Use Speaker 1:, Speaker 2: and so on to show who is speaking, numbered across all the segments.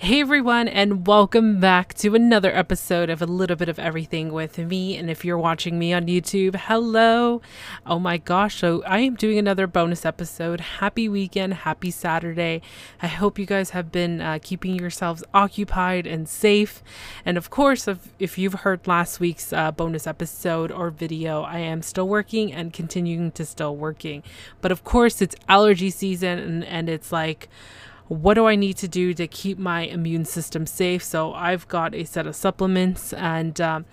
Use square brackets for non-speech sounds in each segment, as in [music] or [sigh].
Speaker 1: Hey everyone, and welcome back to another episode of A Little Bit of Everything with me. And if you're watching me on YouTube, hello. Oh my gosh, so I am doing another bonus episode. Happy weekend, happy Saturday. I hope you guys have been uh, keeping yourselves occupied and safe. And of course, if, if you've heard last week's uh, bonus episode or video, I am still working and continuing to still working. But of course, it's allergy season, and, and it's like, what do I need to do to keep my immune system safe? So I've got a set of supplements and um,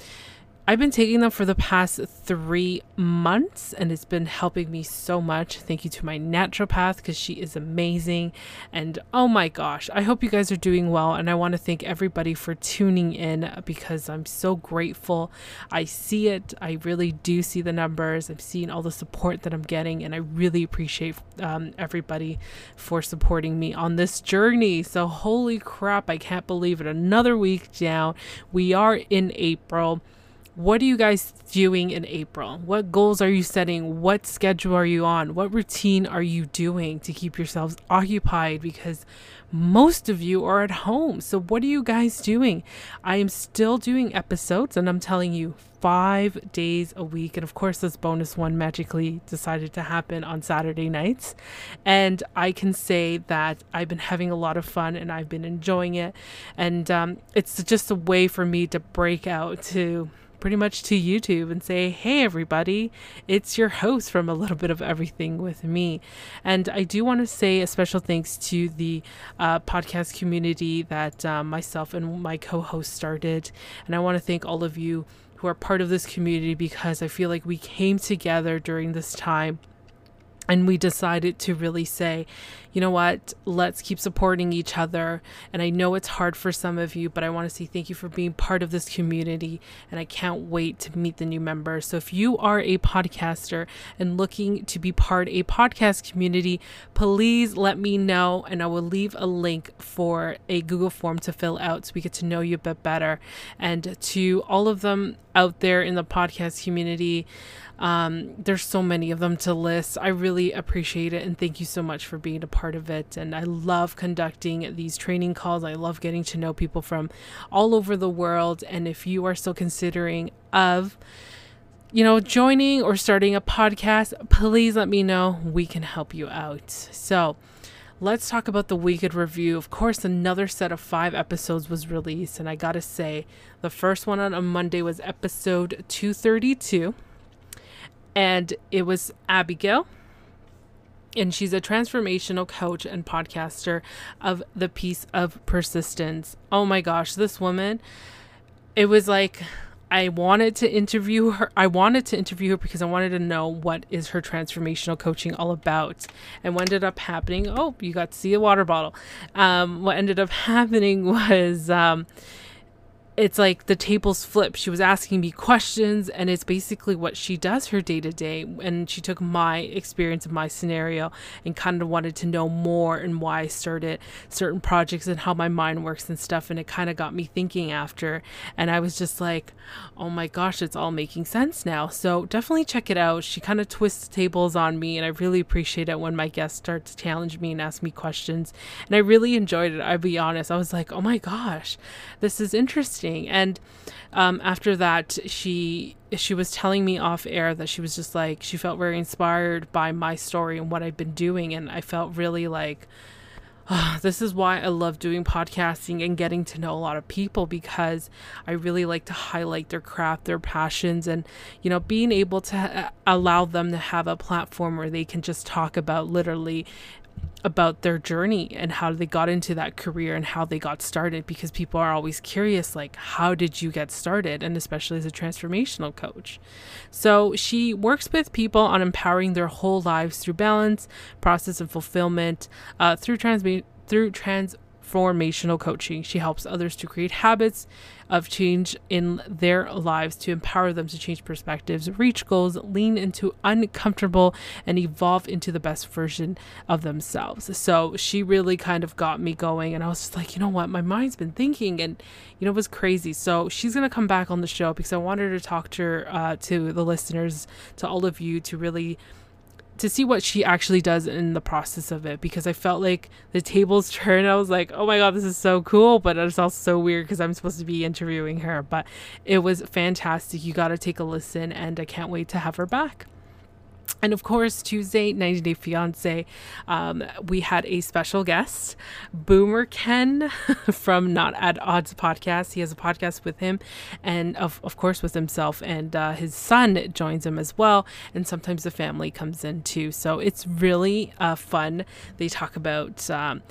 Speaker 1: I've been taking them for the past three months and it's been helping me so much. Thank you to my naturopath because she is amazing. And oh my gosh, I hope you guys are doing well. And I want to thank everybody for tuning in because I'm so grateful. I see it. I really do see the numbers. I'm seeing all the support that I'm getting. And I really appreciate um, everybody for supporting me on this journey. So, holy crap, I can't believe it. Another week down. We are in April what are you guys doing in April? What goals are you setting? What schedule are you on? What routine are you doing to keep yourselves occupied? Because most of you are at home. So, what are you guys doing? I am still doing episodes and I'm telling you, five days a week. And of course, this bonus one magically decided to happen on Saturday nights. And I can say that I've been having a lot of fun and I've been enjoying it. And um, it's just a way for me to break out to pretty much to YouTube and say, hey, everybody, it's your host from A Little Bit of Everything with me. And I do want to say a special thanks to the uh, podcast community that uh, myself and my co host started. And I want to thank all of you who are part of this community because I feel like we came together during this time and we decided to really say, you know what, let's keep supporting each other. And I know it's hard for some of you, but I want to say thank you for being part of this community. And I can't wait to meet the new members. So if you are a podcaster and looking to be part a podcast community, please let me know. And I will leave a link for a Google form to fill out so we get to know you a bit better. And to all of them out there in the podcast community, um, there's so many of them to list. I really appreciate it and thank you so much for being a part of it. And I love conducting these training calls. I love getting to know people from all over the world. And if you are still considering of you know, joining or starting a podcast, please let me know. We can help you out. So, let's talk about the Weekend Review. Of course, another set of five episodes was released, and I gotta say, the first one on a Monday was episode 232 and it was Abigail. And she's a transformational coach and podcaster of the piece of Persistence. Oh my gosh, this woman, it was like I wanted to interview her. I wanted to interview her because I wanted to know what is her transformational coaching all about. And what ended up happening, oh, you got to see a water bottle. Um, what ended up [laughs] happening was um, it's like the tables flip. She was asking me questions, and it's basically what she does her day to day. And she took my experience of my scenario and kind of wanted to know more and why I started certain projects and how my mind works and stuff. And it kind of got me thinking after. And I was just like, oh my gosh, it's all making sense now. So definitely check it out. She kind of twists tables on me, and I really appreciate it when my guests start to challenge me and ask me questions. And I really enjoyed it. I'll be honest. I was like, oh my gosh, this is interesting interesting. And um, after that, she she was telling me off air that she was just like she felt very inspired by my story and what I've been doing, and I felt really like. Oh, this is why I love doing podcasting and getting to know a lot of people because I really like to highlight their craft, their passions, and you know, being able to ha- allow them to have a platform where they can just talk about literally about their journey and how they got into that career and how they got started because people are always curious like how did you get started? And especially as a transformational coach. So she works with people on empowering their whole lives through balance process and fulfillment uh, through transmi- through trans transformational coaching. She helps others to create habits of change in their lives to empower them to change perspectives, reach goals, lean into uncomfortable, and evolve into the best version of themselves. So she really kind of got me going, and I was just like, you know what, my mind's been thinking, and you know, it was crazy. So she's gonna come back on the show because I wanted to talk to her, uh, to the listeners, to all of you, to really to see what she actually does in the process of it because I felt like the tables [laughs] turned. I was like, oh my God, this is so cool. But it's also so weird because I'm supposed to be interviewing her. But it was fantastic. You got to take a listen, and I can't wait to have her back. And of course, Tuesday, 90 Day Fiance, um, we had a special guest, Boomer Ken [laughs] from Not at Odds podcast. He has a podcast with him and, of, of course, with himself. And uh, his son joins him as well. And sometimes the family comes in too. So it's really uh, fun. They talk about. Um,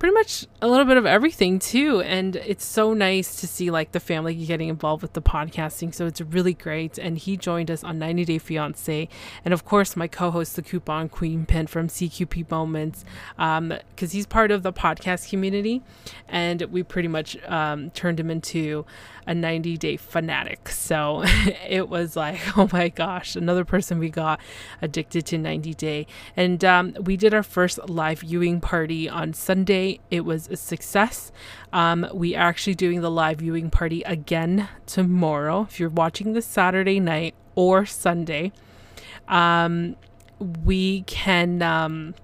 Speaker 1: pretty much a little bit of everything too and it's so nice to see like the family getting involved with the podcasting so it's really great and he joined us on 90 day fiance and of course my co-host the coupon queen pin from cqp moments because um, he's part of the podcast community and we pretty much um, turned him into a 90 day fanatic. So [laughs] it was like, [laughs] oh my gosh, another person we got addicted to 90 day. And um, we did our first live viewing party on Sunday. It was a success. Um, we are actually doing the live viewing party again tomorrow. If you're watching this Saturday night or Sunday, um, we can. Um,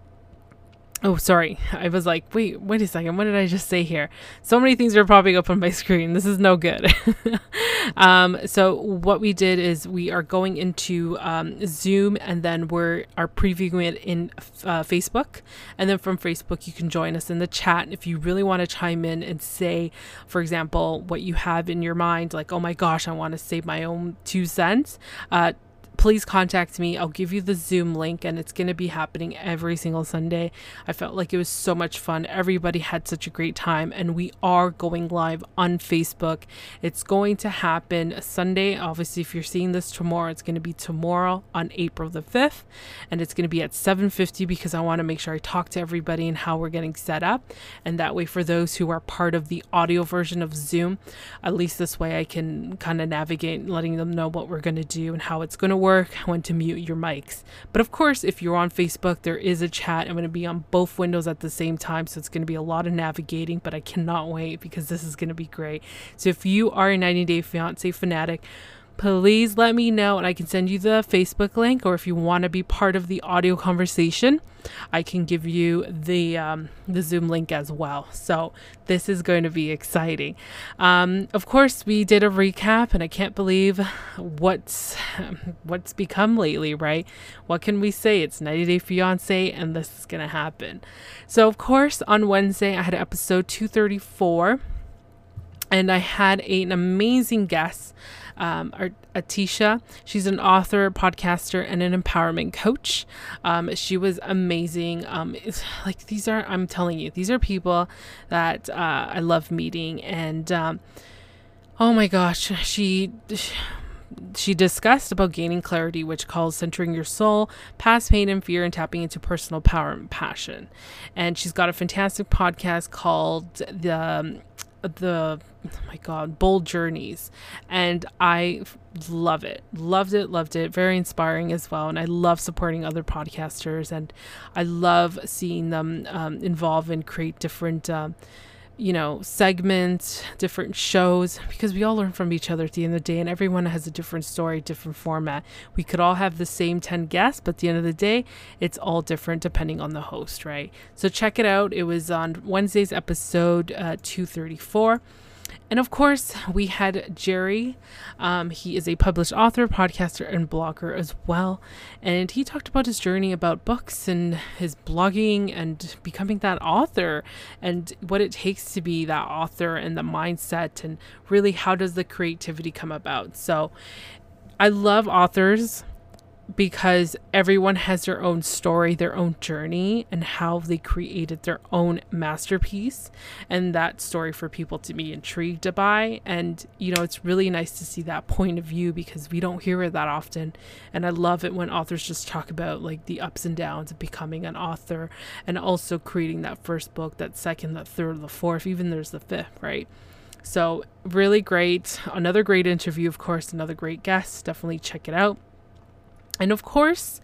Speaker 1: Oh, sorry. I was like, wait, wait a second. What did I just say here? So many things are popping up on my [laughs] screen. This is no good. [laughs] um, so what we did is we are going into um, Zoom and then we're are previewing it in uh, Facebook. And then from Facebook, you can join us in the chat. If you really want to chime in and say, for example, what you have in your mind, like, oh my gosh, I want to say my own two cents. Uh, please contact me. I'll give you the Zoom link and it's going to be happening every single Sunday. I felt like it was so much fun. Everybody had such a great time and we are going live on Facebook. It's going to happen Sunday. Obviously, if you're seeing this tomorrow, it's going to be tomorrow on April the 5th and it's going to be at 7:50 because I want to make sure I talk to everybody and how we're getting set up and that way for those who are part of the audio version of Zoom, at least this way I can kind of navigate letting them know what we're going to do and how it's going to work work, when to mute your mics. But of course, if you're on Facebook, there is a chat. I'm going to be on both windows at the same time. So it's going to be a lot of navigating, but I cannot wait because this is going to be great. So if you are a 90 Day Fiance fanatic, please let me know and I can send you the Facebook link. Or if you want to be part of the audio conversation, I can give you the um, the Zoom link as well. So this is going to be exciting. Um, of course, we did a recap, and I can't believe what's [laughs] what's become lately. Right? What can we say? It's 90 Day Fiance, and this is gonna happen. So of course, on Wednesday I had episode 234, and I had an amazing guest um, Atisha. She's an author, podcaster, and an empowerment coach. Um, she was amazing. Um, like these are, I'm telling you, these are people that uh, I love meeting. And um, oh my gosh, she. She discussed about gaining clarity, which calls centering your soul, past pain and fear, and tapping into personal power and passion. And she's got a fantastic podcast called the um, the oh my god bold journeys. And i love it. Loved it loved it. Very inspiring as well. And i love supporting other podcasters. And i love seeing them um, involve and create different um, you know, segments, different shows, because we all learn from each other at the end of the day, and everyone has a different story, different format. We could all have the same 10 guests, but at the end of the day, it's all different depending on the host, right? So check it out. It was on Wednesday's episode uh, 234. And of course, we had Jerry. Um, he is a published author, podcaster, and blogger as well. And he talked about his journey about books and his blogging and becoming that author and what it takes to be that author and the mindset and really how does the creativity come about. So I love authors because everyone has their own story, their own journey, and how they created their own masterpiece. And that story for people to be intrigued by. And, you know, it's really nice to see that point of view because we don't hear it that often. And I love it when authors just talk about like the ups and downs of becoming an author and also creating that first book, that second, that third, the fourth, even there's the fifth, right? So, really great. Another great interview, of course, another great guest. Definitely check it out. And of course,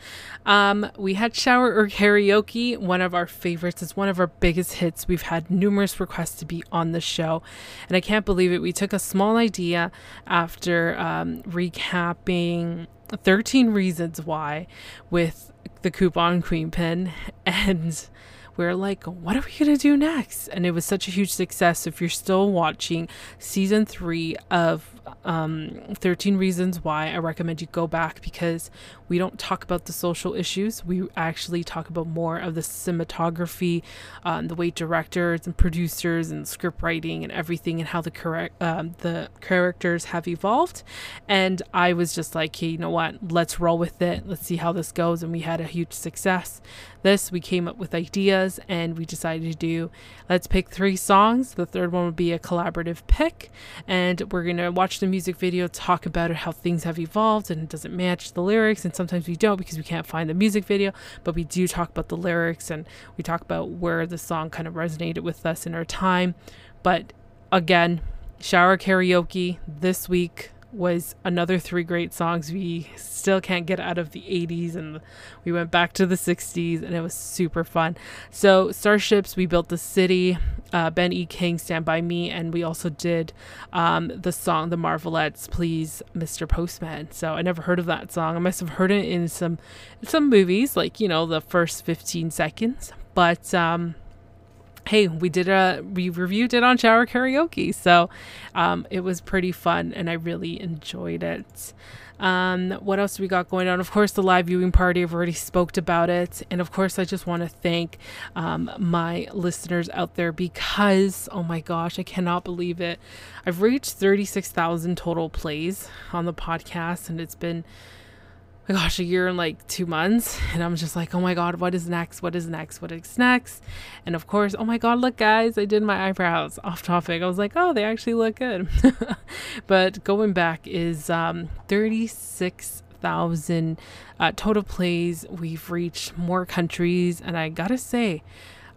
Speaker 1: um, we had Shower or Karaoke, one of our favorites. It's one of our biggest hits. We've had numerous requests to be on the show. And I can't believe it. We took a small idea after um, recapping 13 Reasons Why with the Coupon Queen Pin. [laughs] And we are like, what are we going to do next? And it was such a huge success. If you're still watching season three of um, 13 Reasons Why, I recommend you go back because we don't talk about the social issues. We actually talk about more of the cinematography, um, the way directors and producers and script writing and everything, and how the correct um, the characters have evolved. And I was just like, hey, you know what? Let's roll with it. Let's see how this goes. And we had a huge success. This we came up with ideas, and we decided to do. Let's pick three songs. The third one would be a collaborative pick, and we're gonna watch the music video, talk about it, how things have evolved, and it doesn't match the lyrics, and sometimes we don't because we can't find the music video, but we do talk about the lyrics and we talk about where the song kind of resonated with us in our time. But again, shower karaoke this week was another three great songs we still can't get out of the 80s and we went back to the 60s and it was super fun. So starships we built the city. Uh, ben e. King stand by me and we also did um, the song the marvelettes please mr postman. So i never heard of that song. I must have heard it in some some movies like you know the first 15 seconds. But um hey, we did a we reviewed it on Shower Karaoke, so um, it was pretty fun, and I really enjoyed it. Um, what else we got going on? Of course, the live viewing party. I've already spoke about it, and of course, I just want to thank um, my listeners out there because oh my gosh, I cannot believe it. I've reached thirty six thousand total plays on the podcast, and it's been my gosh, a year and like two months. And I'm just like, oh my God, what is next? What is next? What is next? And of course, oh my God, look, guys, I did my eyebrows [laughs] off topic. I was like, oh, they actually look good. [laughs] but going back is um, 36,000 uh, total plays. We've reached more countries. And I gotta say,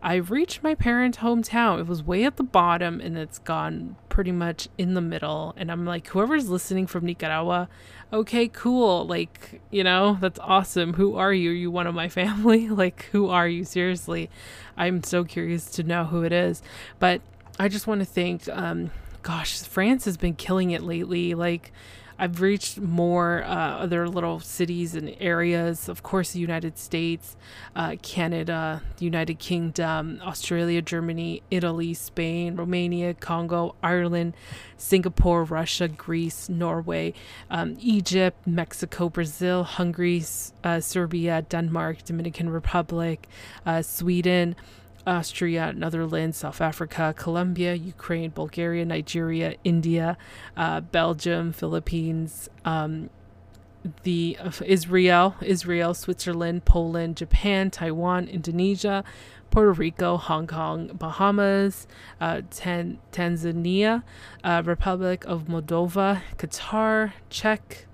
Speaker 1: I've reached my parents' hometown. It was way at the bottom and it's gone pretty much in the middle. And I'm like, whoever's listening from Nicaragua, okay, cool. Like, you know, that's awesome. Who are you? Are you one of my family? [laughs] like, who are you? Seriously. I'm so curious to know who it is. But I just want to thank, um, gosh, France has been killing it lately. Like, I've reached more uh, other little cities and areas. Of course, the United States, uh, Canada, the United Kingdom, Australia, Germany, Italy, Spain, Romania, Congo, Ireland, Singapore, Russia, Greece, Norway, um, Egypt, Mexico, Brazil, Hungary, uh, Serbia, Denmark, Dominican Republic, uh, Sweden. Austria, Netherlands, South Africa, Colombia, Ukraine, Bulgaria, Nigeria, India, uh, Belgium, Philippines, um, the uh, Israel, Israel, Switzerland, Poland, Japan, Taiwan, Indonesia, Puerto Rico, Hong Kong, Bahamas, uh, Tan- Tanzania, uh, Republic of Moldova, Qatar, Czech,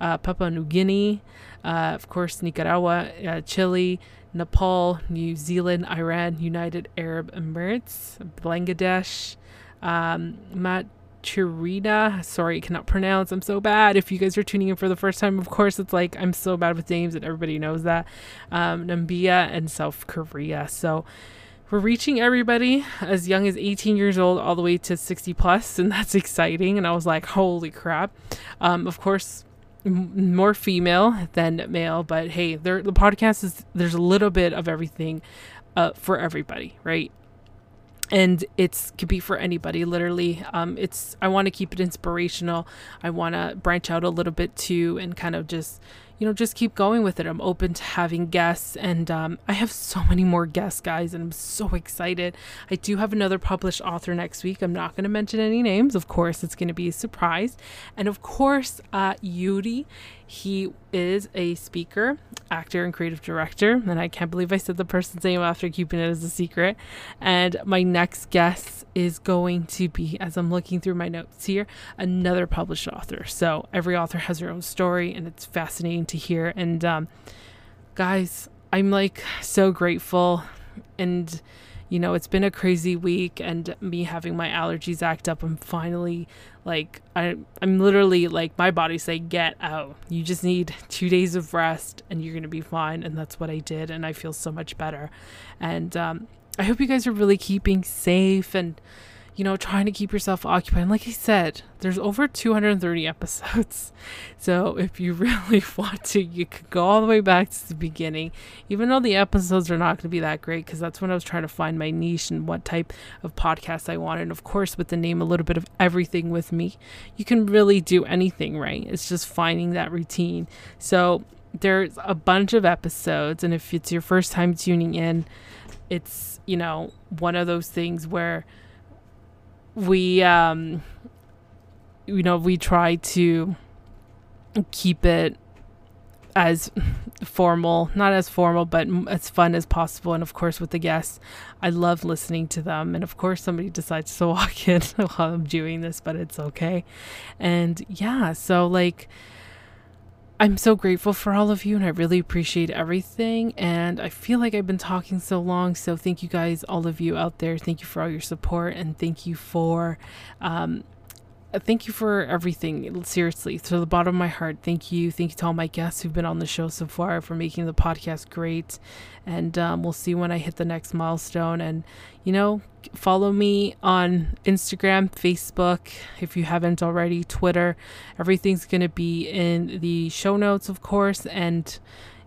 Speaker 1: uh, Papua New Guinea, uh, of course, Nicaragua, uh, Chile, Nepal, New Zealand, Iran, United Arab Emirates, Bangladesh, um, Maturina. Sorry, I cannot pronounce. I'm so bad. If you guys are tuning in for the first time, of course, it's like I'm so bad with names and everybody knows that. Um, Namibia and South Korea. So we're reaching everybody as young as 18 years old all the way to 60 plus, and [laughs] that's exciting. And I was like, holy crap. Um, of course, more female than male, but hey, there the podcast is there's a little bit of everything uh, for everybody, right? And it's could be for anybody, literally. Um, it's I want to keep it inspirational. I want to branch out a little bit too, and kind of just you know, just keep going with it. I'm open to having guests, and um, I have so many more guests, guys, and I'm so excited. I do have another published author next week. I'm not going to mention any names, of course, it's going to be a surprise. And of course, uh, he is a speaker, actor, and creative director. And I can't believe I said the person's name after keeping it as a secret. And my next guest is going to be, as I'm looking through my notes here, another published author. So every author has their own story, and it's fascinating to hear. And um, guys, I'm like so grateful and you know, it's been a crazy week and me having my allergies act up. I'm finally like I I'm literally like my body say get out. You just need 2 days of rest and you're going to be fine and that's what I did and I feel so much better. And um I hope you guys are really keeping safe and you know, trying to keep yourself occupied. And like I said, there's over 230 episodes. [laughs] So if you [laughs] really want to, you could go all the way back to the beginning, even though the episodes are not going to be that great, because that's when I was trying to find my niche and what type of podcast I wanted. And of course, with the name, a little bit of everything with me, you can really do anything, right? It's just finding that routine. So there's a bunch of episodes. And if it's your first time tuning in, it's, you know, one of those things where we um you know we try to keep it as formal not as formal but as fun as possible. And of course with the guests i love listening to them. And of course somebody decides to [laughs] walk in while i'm doing this but it's okay. And yeah so like I'm so grateful for all of you and I really appreciate everything. And I feel like I've been talking so long. So thank you guys, all of you out there. Thank you for all your support and thank you for um, thank you for everything. Seriously, to the bottom of my heart, thank you. Thank you to all my guests who've been on the show so far for making the podcast great. And um, we'll see when I hit the next milestone. And, you know, follow me on Instagram, Facebook, if you haven't already, Twitter. Everything's going to be in the show notes, of course. And,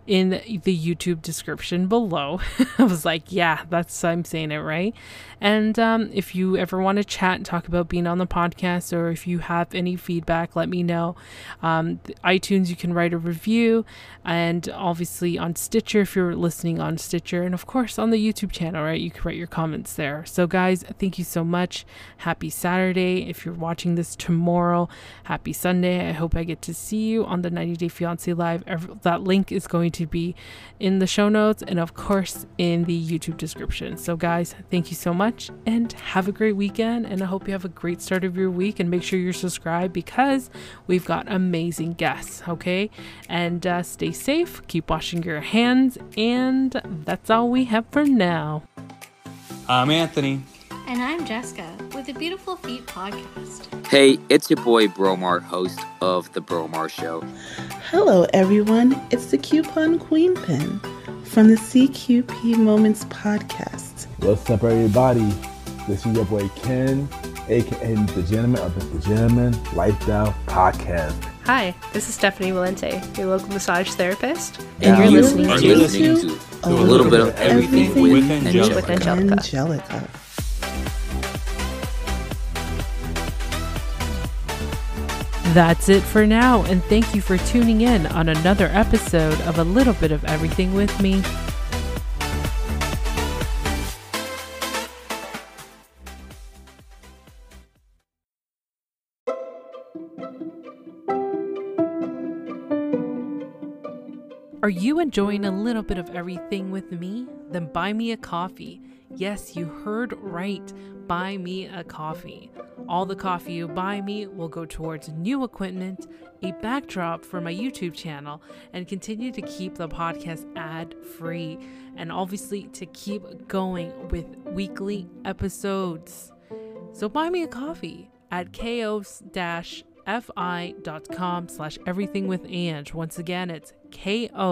Speaker 1: in the YouTube description below. [laughs] I was like, yeah, that's I'm saying it right. And um, if you ever want to chat and talk about being on the podcast, or if you have any feedback, let me know. Um, iTunes, you can write a review, and obviously on Stitcher if you're listening on Stitcher, and of course on the YouTube channel, right? You can write your comments there. So, guys, thank you so much. Happy Saturday. If you're watching this tomorrow, happy Sunday. I hope I get to see you on the 90 Day Fiance Live. That link is going to be in the show notes and, of course, in the YouTube description. So, guys, thank you so much and have a great weekend. And I hope you have a great start of your week and make sure you're subscribed because we've got amazing guests. Okay. And uh, stay safe, keep washing your hands. And that's all we have for now.
Speaker 2: I'm Anthony.
Speaker 3: And I'm Jessica with the Beautiful Feet podcast.
Speaker 4: Hey, it's your boy Bromar, host of The Bromar Show.
Speaker 5: Hello, everyone. It's the Coupon Queen Pin from the CQP Moments podcast.
Speaker 6: What's up, everybody? This is your boy Ken, aka the Gentleman of the Gentleman Lifestyle Podcast.
Speaker 7: Hi, this is Stephanie Valente, your local massage therapist,
Speaker 4: and, and you're, listening, to, listening to, a, little, little bit of everything, everything with, Angelica.
Speaker 5: with Angelica. Angelica.
Speaker 1: That's it for now, and thank you for tuning in on another episode of A Little Bit of Everything with me. Are you enjoying a little bit of everything with me? Then buy me a coffee. Yes, you heard right. Buy me a coffee. All the coffee you buy me will go towards new equipment, a backdrop for my YouTube channel, and continue to keep the podcast ad free. And obviously, to keep going with weekly episodes. So buy me a coffee at ko fi.com slash everything with Ange. Once again, it's ko-fi.com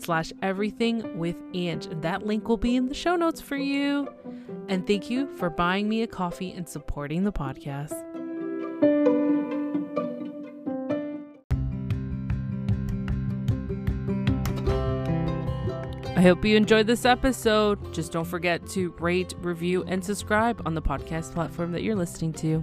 Speaker 1: slash everything with Ange. And that link will be in the show notes for you. And thank you for buying me a coffee and supporting the podcast. I hope you enjoyed this episode. Just don't forget to rate, review, and subscribe on the podcast platform that you're listening to.